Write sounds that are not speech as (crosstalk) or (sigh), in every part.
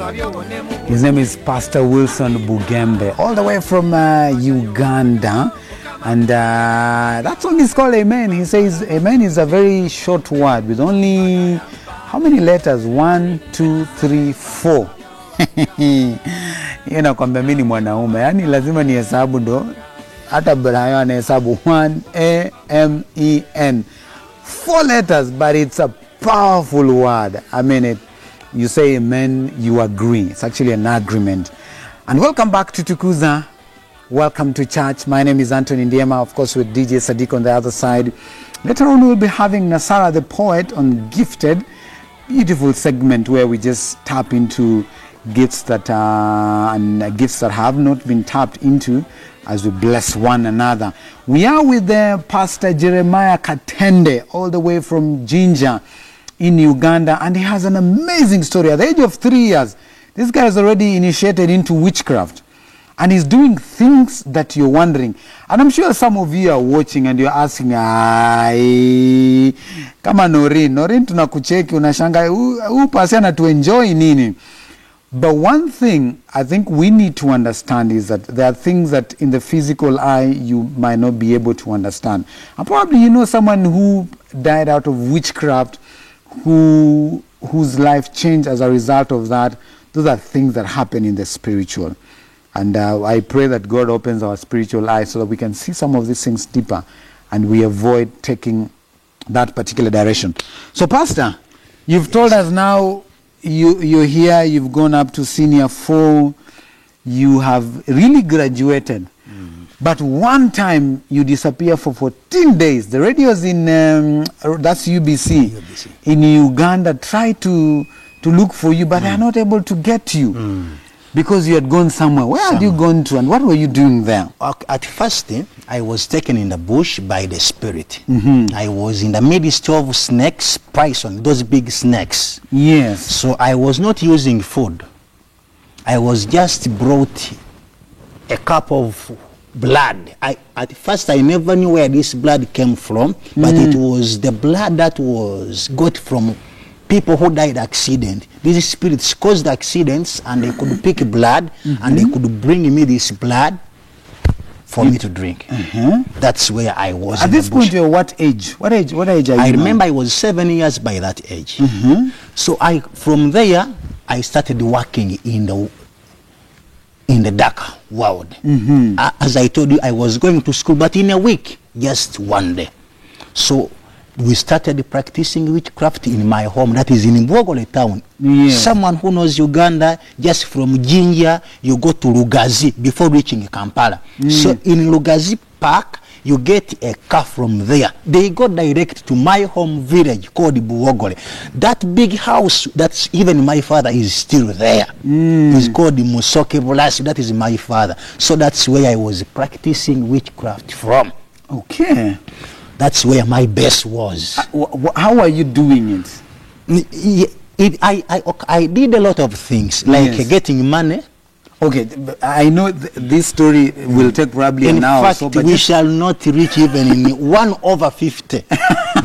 His name is Pastor Wilson Bugembe, all the way from uh, Uganda. And uh, that song is called Amen. He says Amen is a very short word with only how many letters? One, two, three, four. (laughs) Hiyo nakwambia mi ni mwanaume, yaani lazima ni hesabu ndo hata Brayo anahesabu 1 A M E four letters, but it's a powerful word. I mean it. You say amen, you agree. It's actually an agreement. And welcome back to Tukuza. Welcome to church. My name is Anthony Ndiema, of course, with DJ Sadiq on the other side. Later on, we'll be having Nasara the poet on Gifted. Beautiful segment where we just tap into gifts that uh, and uh, gifts that have not been tapped into as we bless one another. We are with the Pastor Jeremiah Katende, all the way from Jinja in Uganda, and he has an amazing story. At the age of three years, this guy is already initiated into witchcraft. And he's doing things that you're wondering. And I'm sure some of you are watching and you're asking, ai, kama Norin, Norin tunakucheki, unashanga, huu pasi anatuenjoy nini? But one thing I think we need to understand is that there are things that in the physical eye you might not be able to understand. And probably you know someone who died out of witchcraft, who whose life changed as a result of that. Those are things that happen in the spiritual. And uh, I pray that God opens our spiritual eyes so that we can see some of these things deeper and we avoid taking that particular direction. So, Pastor, you've told us now you, you're here, you've gone up to senior four, you have really graduated. But one time you disappear for 14 days. The radios in, um, that's UBC, UBC. in Uganda try to, to look for you, but they are not able to get you because you had gone somewhere. Where had you gone to and what were you doing there? At first, eh, I was taken in the bush by the spirit. Mhm. I was in the midst of snakes, python, those big snakes. Yes. So I was not using food. I was just brought a cup of blood. I, at first, I never knew where this blood came from, but it mm. was the blood that was got from people who died accident. These spirits caused accidents, and they could pick blood, and they mm-hmm. could bring me this blood for me to drink. Mm-hmm. That's where I was. At this point, you're what age? What age? What age are you? I now? remember I was seven years by that age. Mm-hmm. So I, from there, I started working in the in the dark world. A- As I told you, I was going to school, but in a week, just one day. So we started practicing witchcraft in my home, that is in Mbogole town. Yes. Someone who knows Uganda, just from Jinja, you go to Lugazi before reaching Kampala. So mm. in Lugazi Park, you get a car from there. They go direct to my home village called Buogole. That big house, that's even my father is still there. Mm. It's called Musoke Bulasi. That is my father. So that's where I was practicing witchcraft from. Okay. That's where my base was. Uh, Wh- how are you doing it? It, I, I, I did a lot of things, like Yes. getting money. Okay, I know th- this story will take probably In an hour. fact, so, but we shall not reach even in (laughs) one over 50.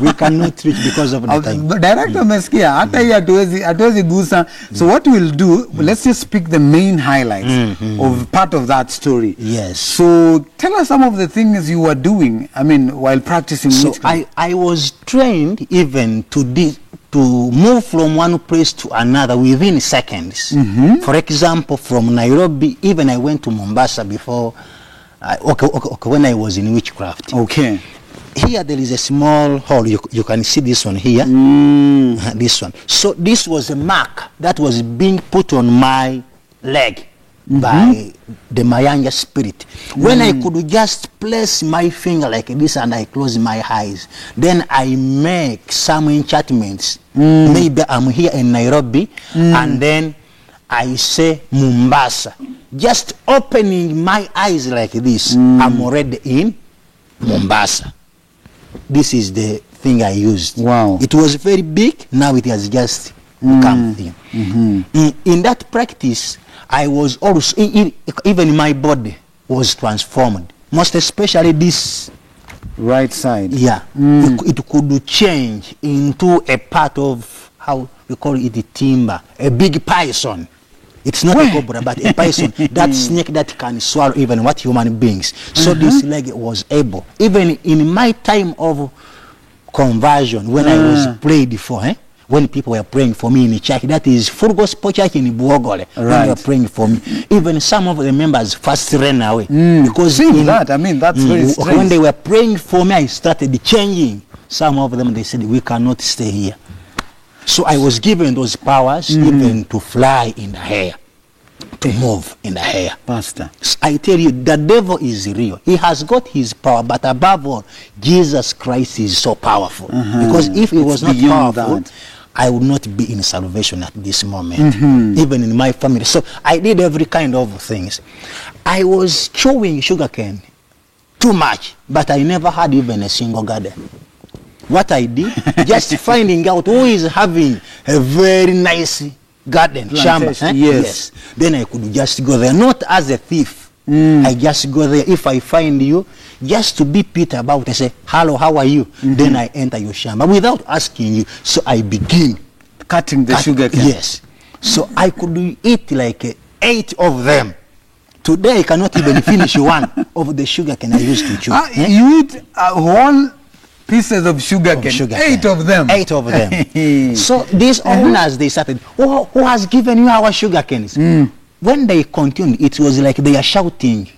we cannot reach because of the time. director mm. umesikia hata hii hatuwezi hatuwezi gusa so what we'll do let's just pick the main highlights mm, mm, of part of that story Yes. so tell us some of the things you were doing i mean while practicing So. I, I was trained even to di- to move from one place to another within seconds. Mm-hmm. For example, from Nairobi, even I went to Mombasa before. Uh, okay, okay, okay, when I was in witchcraft. okay Here there is a small hole. You, you can see this one here. Mm. Uh, this one. So this was a mark that was being put on my leg Mm-hmm. by the Mayanja spirit. When I mm. could just place my finger like this and I close my eyes, then I make some enchantments. Mm. Maybe I'm here in Nairobi mm. and then I say Mombasa. Just opening my eyes like this, I'm already in Mombasa. This is the thing I used. Wow. It was very big, now it has just become mm-hmm. thin. Mm-hmm. In, in that practice, I was also, even my body was transformed. Most especially this, right side yeah, mm. it, it could change into a part of how we call it the timber, a big python. It's not Where? a cobra, but a python. (laughs) that mm. snake that can swallow even what human beings. So uh-huh. this leg was able. Even in my time of conversion, when I was Ah. prayed for, eh? When people were praying for me in the church, that is full gospel church in Buogole, when they were praying for me. Even some of the members first ran away. Hmm. Because See in- that? I mean, that's hmm. very Mm, strange. When they were praying for me, I started changing. Some of them, they said, we cannot stay here. So I was given those powers hmm. even to fly in the air, to eh. move in the air. Pastor. I tell you, the devil is real. He has got his power, but above all, Jesus Christ is so powerful. Uh-huh. Because if he was not powerful, that. I would not be in salvation at this moment, even in my family. So I did every kind of things. I was chewing sugarcane too much, but I never had even a single garden. What I did, (laughs) just finding out who is having a very nice garden, shamba. Eh? yes. Then I could just go there, not as a thief. I just go there. If I find you, just to be Peter about, I say, hello, how are you? Then I enter your shamba without asking you. So I begin. Cutting the cut- sugar cane. Yes. So I could eat like uh, eight of them. Today I cannot even (laughs) finish one of the sugar cane I used to chew. Eh? You eat a whole pieces of sugar of cane. sugar Eight cane. of them. Eight of them. (laughs) so these owners, they started, who, who has given you our sugar canes? When they continued, it was like they are shouting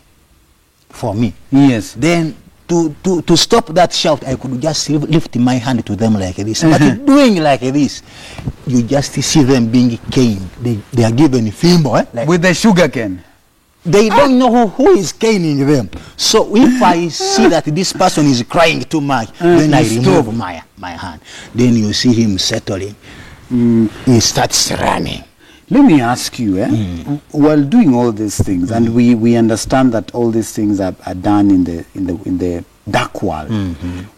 for me. Yes. Then to, to, to stop that shout, I could just li- lift my hand to them like this. But uh-huh. doing like this, you just see them being caned. They, they are given fimbo. Eh? Like With the sugar cane. they don't know who, who is caning them. So if I see that this person is crying too much, uh-huh. then I remove stop. my, my hand. Then you see him settling. Mm. He starts running. Let me ask you, eh? w- While doing all these things, and we, we understand that all these things are, are done in the in the in the dark world.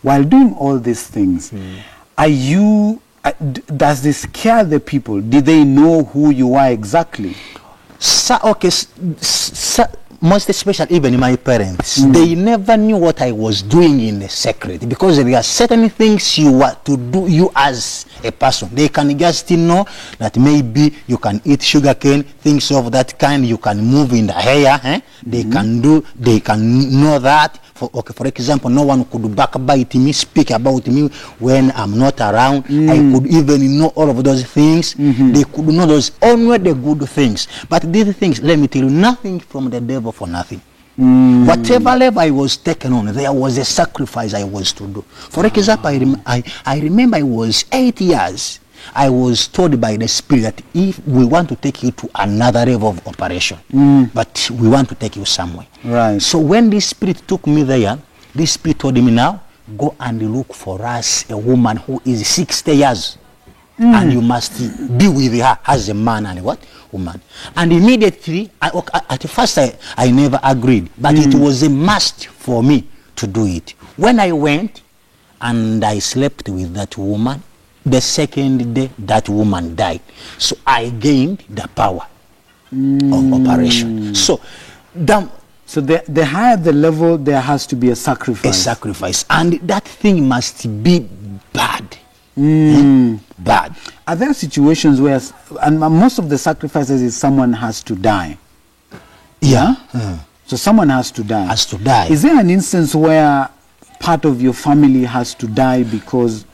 While doing all these things, are you? Uh, d- does this scare the people? Did they know who you are exactly? Okay, s- most especially even my parents, they never knew what I was doing in the secret because there are certain things you are to do you as a person. They can just know that maybe you can eat sugarcane, things of that kind. You can move in the hair. Eh? They can do. They can know that. For, okay, for example, no one could backbite me, speak about me when I'm not around. I mm. could even know all of those things. Mm-hmm. They could know those only the good things. But these things, let me tell you, nothing from the devil for nothing. Mm. Whatever level I was taken on, there was a sacrifice I was to do. For ah. example, I, rem- I, I remember I was eight years. I was told by the Spirit if we want to take you to another level of operation, mm. but we want to take you somewhere. Right. So when this Spirit took me there, this Spirit told me now, go and look for us a woman who is 60 years. Mm. And you must be with her as a man and what? Woman. And immediately, I, at first I, I never agreed, but it mm. was a must for me to do it. When I went and I slept with that woman, the second day that woman died. So I gained the power of mm. operation. So the, So the, the higher the level, there has to be a sacrifice. a sacrifice. And that thing must be bad. Mm. Eh? Bad. Are there situations where, and most of the sacrifices is someone has to die? Yeah. Hmm. Hmm. So someone has to die. Has to die. Is there an instance where part of your family has to die because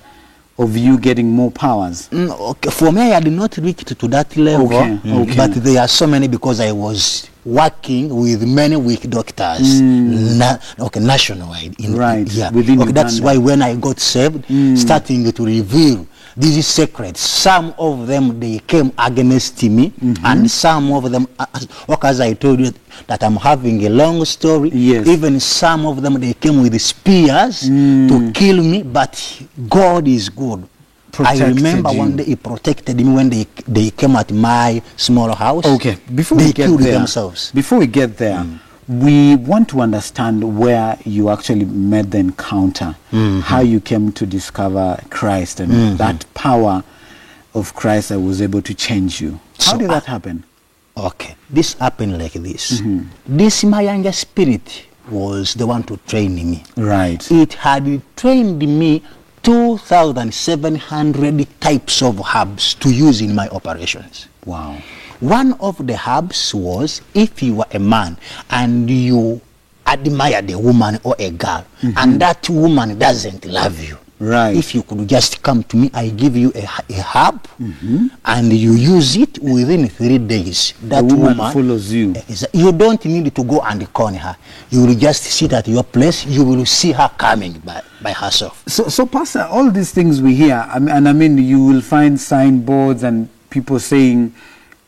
of you getting more powers? Mm, okay. For me, I did not reach to, to that level. Okay, Mm. okay. But there are so many because I was working with many witch doctors, na- okay, nationwide. In, Mm. Right, Yeah. within okay, that's why when I got saved, starting to reveal these sacred. some of them they came against me, Mm-hmm. and some of them, uh, as I told you, that I'm having a long story. Yes. Even some of them they came with spears Mm. to kill me, but God is good. I remember you. one day he protected me when they they came at my small house. Okay, before they we get killed there, themselves. before we get there, we want to understand where you actually met the encounter, how you came to discover Christ and that power of Christ that was able to change you. How So, did that happen? Okay, this happened like this. Mm-hmm. This Mayanja spirit was the one to train me. Right. It had trained me 2,700 types of herbs to use in my operations. Wow. One of the herbs was if you were a man and you admire the woman or a girl, mm-hmm. and that woman doesn't love you. Right. If you could just come to me, I give you a, a herb, mm-hmm. and you use it within three days. That woman follows you. Is- You don't need to go and corner her. You will just sit at your place. You will see her coming by, by herself. So, so Pastor, all these things we hear, I mean, and I mean, you will find signboards and people saying,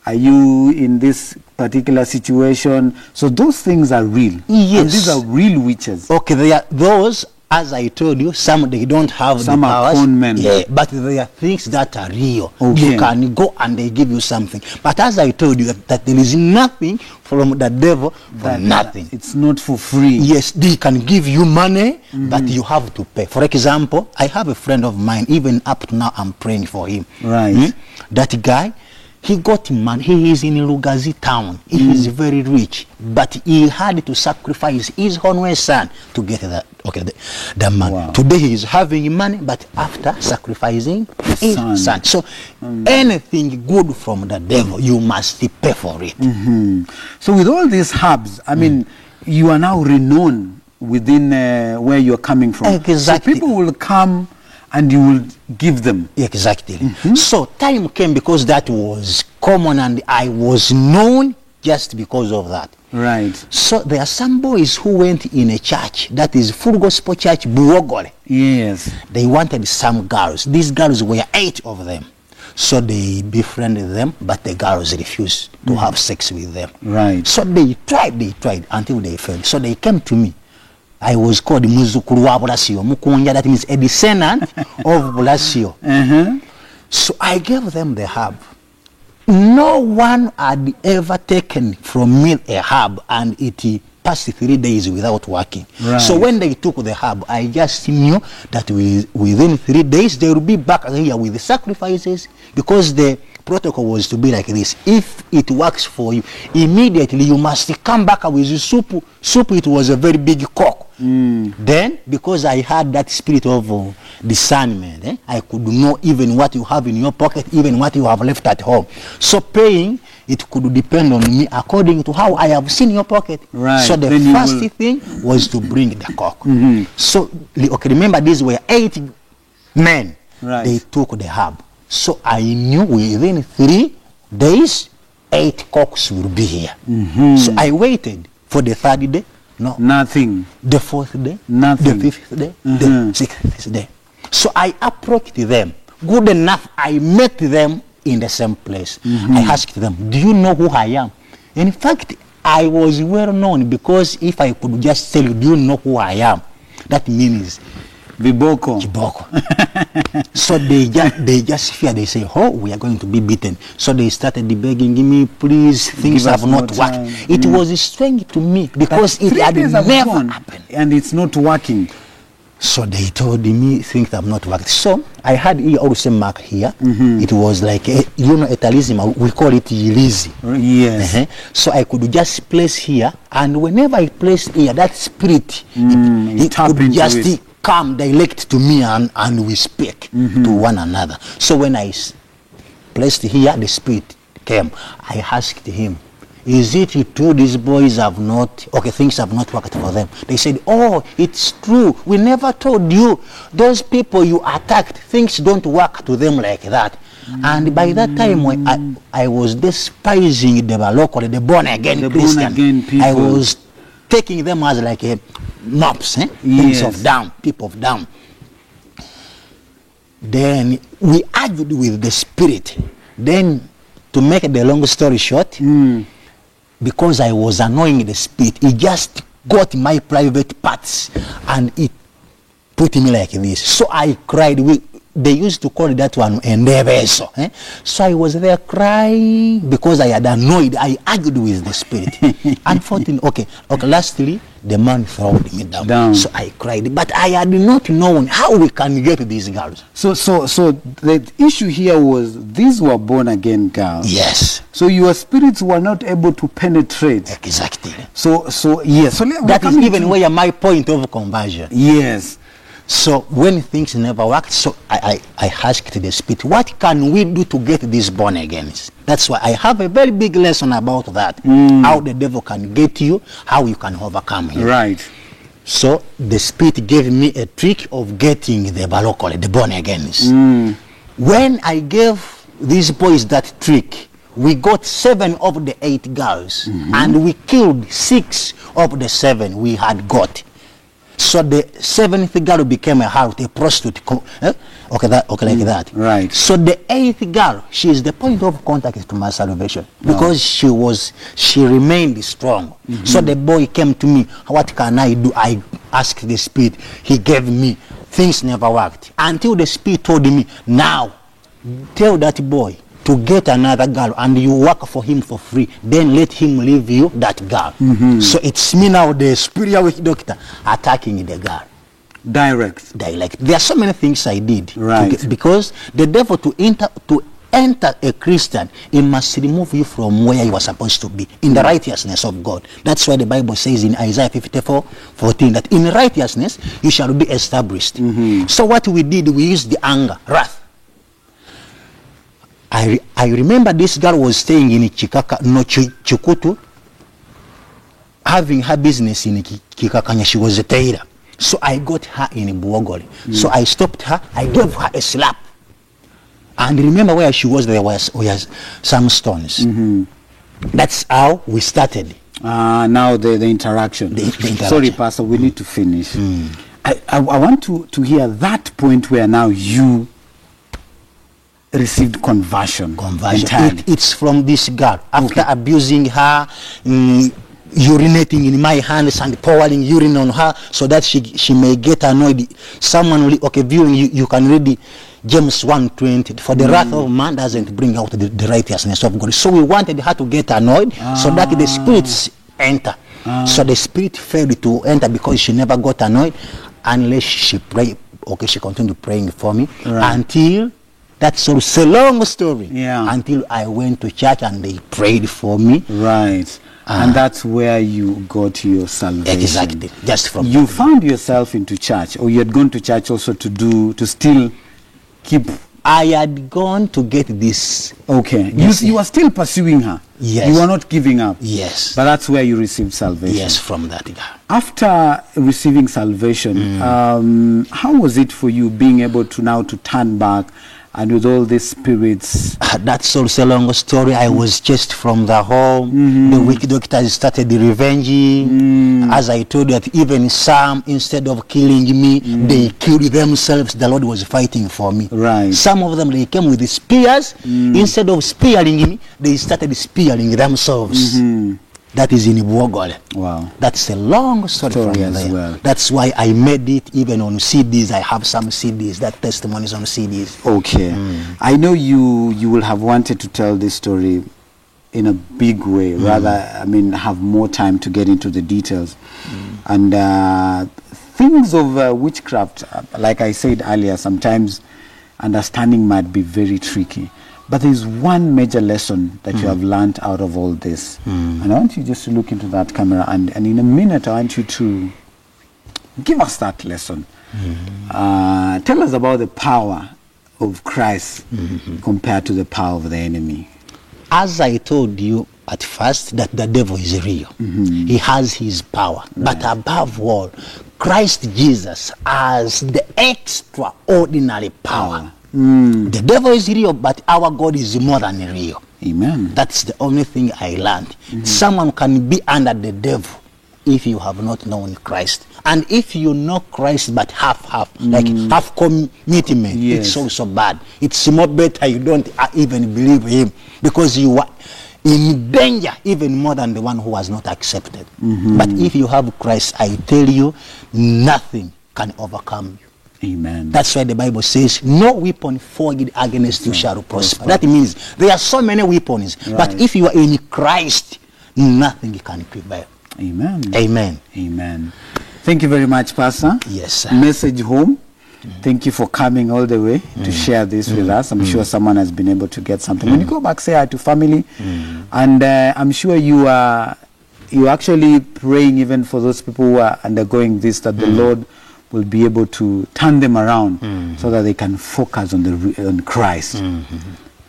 "Are you in this particular situation?" So those things are real. And Yes. these are real witches. Okay, they are those, as I told you, some they don't have Some the are powers. con men. Yeah, but they are things that are real. Okay. You can go and they give you something. But as I told you, that, that there is nothing from the devil for That- nothing. It's not for free. Yes, they can give you money, but you have to pay. For example, I have a friend of mine, even up to now, I'm praying for him. Right. Hmm? That guy, he got money. He is in Lugazi town. He is very rich, but he had to sacrifice his own son to get that. Okay, the, the money. Wow. Today he is having money, but after sacrificing his Son. son. So anything good from the devil, you must pay for it. Hmm. So with all these herbs, I mean, you are now renowned within uh, where you're coming from. Exactly. So people will come and you will give them. Exactly. Mm-hmm. So time came because that was common and I was known just because of that. Right. So there are some boys who went in a church that is Full Gospel Church Buogole. Yes. They wanted some girls. These girls were eight of them. So they befriended them, but the girls refused to mm. have sex with them. Right. So they tried, they tried until they failed. So they came to me. I was called Muzukuru wa Bulasio, Mukunja, that means a descendant of (laughs) Bulasio. Uh-huh. So I gave them the herb. No one had ever taken from me a herb and it passed three days without working. Right. So when they took the herb, I just knew that we, within three days they will be back here with the sacrifices because the protocol was to be like this. If it works for you, immediately you must come back with the soup. Soup, it was a very big cock. Then, because I had that spirit of uh, discernment, eh, I could know even what you have in your pocket, even what you have left at home. So paying, it could depend on me according to how I have seen your pocket. Right, So the then first will- thing was to bring the cock. So, okay, remember these were eight men. Right. They took the herb. So I knew within three days, eight cocks will be here. So I waited for the third day. No, Nothing. the fourth day, Nothing. the fifth day, Mhm. the sixth day. So I approached them. Good enough, I met them in the same place. I asked them, Do you know who I am? In fact, I was well known because if I could just tell you, Do you know who I am? That means Viboko. Kiboko. (laughs) so they just they just fear. They say, "Oh, we are going to be beaten." So they started begging me, "Please, things have not worked." time. It was strange to me because it had never gone happened. And it's not working. So they told me things have not worked. So I had also mark here. Mm-hmm. It was like a, you know a talisman. We call it yilizi. Yes. Uh-huh. So I could just place here, and whenever I place here, that spirit Mm, it, it could just it. Come direct to me, and, and we speak Mm-hmm. to one another. So when I placed here, the spirit came. I asked him, "Is it true these boys have not? Okay, things have not worked for them." They said, "Oh, it's true. We never told you. Those people you attacked, things don't work to them like that." And by that time, I, I was despising the local, the born again The born Christian. again I was taking them as like a mobs, eh? things Yes. of down, people of down. Then we argued with the spirit. Then, to make the long story short, because I was annoying the spirit, he just got my private parts and it put me like this. So I cried. We, they used to call that one endeveso. Eh? So I was there crying because I had annoyed. I argued with the spirit. (laughs) Unfortunately, okay, okay. Lastly, the man threw me down. Down. So I cried, but I had not known how we can get these girls. So, so, so the issue here was these were born again girls. Yes, So your spirits were not able to penetrate. exactly. So, so yes. So That is even where my point of conversion. Yes. So when things never worked, so I, I, I asked the spirit, what can we do to get this born again? That's why I have a very big lesson about that. Mm. How the devil can get you, how you can overcome him. Right. So the spirit gave me a trick of getting the balokole, the born agains. Mm. When I gave these boys that trick, we got seven of the eight girls, mm-hmm. and we killed six of the seven we had got. So the seventh girl became a harlot, a prostitute. eh? Okay, that, okay, like that. right. So the eighth girl, she is the point of contact to my salvation because she was, she remained strong. So the boy came to me. What can I do? I asked the spirit. He gave me. Things never worked until the spirit told me, now tell that boy to get another girl and you work for him for free then let him leave you that girl mm-hmm. so it's me now the spiritual witch doctor attacking the girl Direct. dialect. There are so many things I did Right. get- because the devil to enter to enter a Christian, he must remove you from where you are supposed to be in the righteousness of God. That's why the Bible says in Isaiah 54, 14 that in righteousness you shall be established. Mm-hmm. So what we did, we used the anger, wrath. I, re- I remember this girl was staying in Chikaka, no Chikutu, having her business in Kikakanya. She was a tailor. So I got her in Buogole. So mm. I stopped her. I gave her a slap. And remember where she was, there was, was some stones. Mm-hmm. That's how we started. Uh, now the, the interaction. The- the interaction. Sorry, Pastor, we need to finish. Mm. I, I, I want to, to hear that point where now you received conversion. Conversion. It, it's from this girl. After abusing her, mm, urinating in my hands and pouring urine on her so that she she may get annoyed. Someone will, okay, viewing you, you can read James 1.20. For the wrath of man doesn't bring out the, the righteousness of God. So we wanted her to get annoyed so that the spirits enter. So the spirit failed to enter because she never got annoyed unless she pray. Okay, she continued praying for me Right. until that's also a long story. Yeah. Until I went to church and they prayed for me. Right. and that's where you got your salvation. Exactly. Just from You found yourself into church, or you had gone to church also to do, to still keep. I had gone to get this. Okay. Yes. You, you were still pursuing her. Yes. You were not giving up. Yes. But that's where you received salvation. Yes, from that girl. After receiving salvation, Mm. um, how was it for you being able to now to turn back and with all these spirits? (laughs) That's also a long story. I was chased from the home. Mm-hmm. The wicked doctors started revenging. Mm. As I told you, that even some, instead of killing me, mm. they killed themselves. The Lord was fighting for me. Right. Some of them, they came with spears. Mm. Instead of spearing me, they started spearing themselves. Mm-hmm. That is in Ibuogole. Wow. That's a long story, Story from there. well. That's why I made it even on CDs. I have some CDs. That testimonies on CDs. Okay. I know you you will have wanted to tell this story in a big way. Rather, I mean, have more time to get into the details. And uh, things of uh, witchcraft, uh, like I said earlier, sometimes understanding might be very tricky. But there's one major lesson that you hmm. have learned out of all this. Hmm. And I want you just to look into that camera and, and in a minute I want you to give us that lesson. Hmm. Uh, tell us about the power of Christ compared to the power of the enemy. As I told you at first, that the devil is real. Mm-hmm. He has his power. But above all, Christ Jesus has the extraordinary power. Mm. The devil is real, but our God is more than real. Amen. That's the only thing I learned. Mm. Someone can be under the devil if you have not known Christ. And if you know Christ but half half, mm. like half commitment, Yes. it's also bad. It's more better you don't uh, even believe him because you are in danger even more than the one who has not accepted. Mm-hmm. But if you have Christ, I tell you, nothing can overcome you. Amen. That's why the Bible says, No weapon forged against you shall prosper. That means there are so many weapons, but if you are in Christ, nothing can prevail. Amen. Amen. Amen. Thank you very much, Pastor. Yes, sir. Message home. Mm. Thank you for coming all the way to mm. share this with mm. us. I'm sure someone has been able to get something. When you go back, say hi to family, and uh, I'm sure you are you actually praying even for those people who are undergoing this that the Lord will be able to turn them around so that they can focus on the on Christ.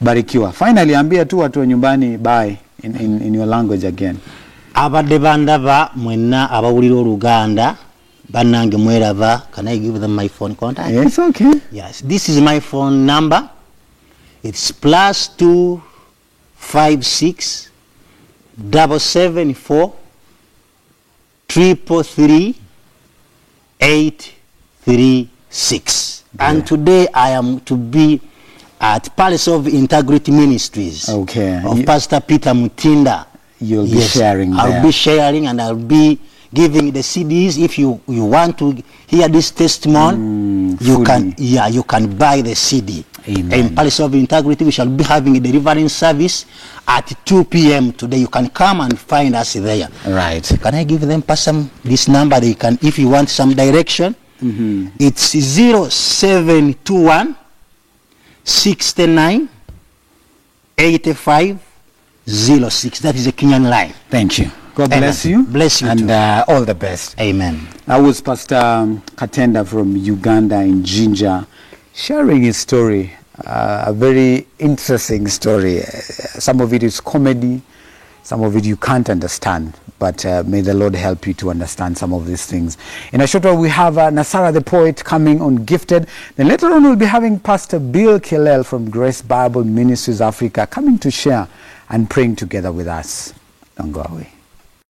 Barikiwa. Finally, ambia tu watu wa nyumbani bye in, in, in your language again. abadde bandaba mwenna abawulira oluganda bannange mweraba can i give them my phone contact yes, okay. yes this is my phone number it's plus two five six double seven four triple three eight three six and today i am to be at palace of integrity ministries Okay. of You- pastor peter mutinda You'll be sharing I'll there. be sharing and I'll be giving the CDs. If you, you want to hear this testimony, Mm, you can yeah you can buy the CD. Amen. In Palace of Integrity, we shall be having a delivering service at 2 p.m. today. You can come and find us there. Right. Can I give them some this number? They can if you want some direction. It's 0721 69 85 06. That is a Kenyan line. Thank you. God Amen. bless you. Bless you And uh, all the best. Amen. That was Pastor um, Katende from Uganda in Jinja sharing his story. Uh, a very interesting story. Uh, some of it is comedy, some of it you can't understand. But uh, may the Lord help you to understand some of these things. In a short while, we have uh, Nasara the poet coming on Gifted. Then later on, we'll be having Pastor Bill Kilel from Grace Bible Ministries Africa coming to share and praying together with us. Don't go away.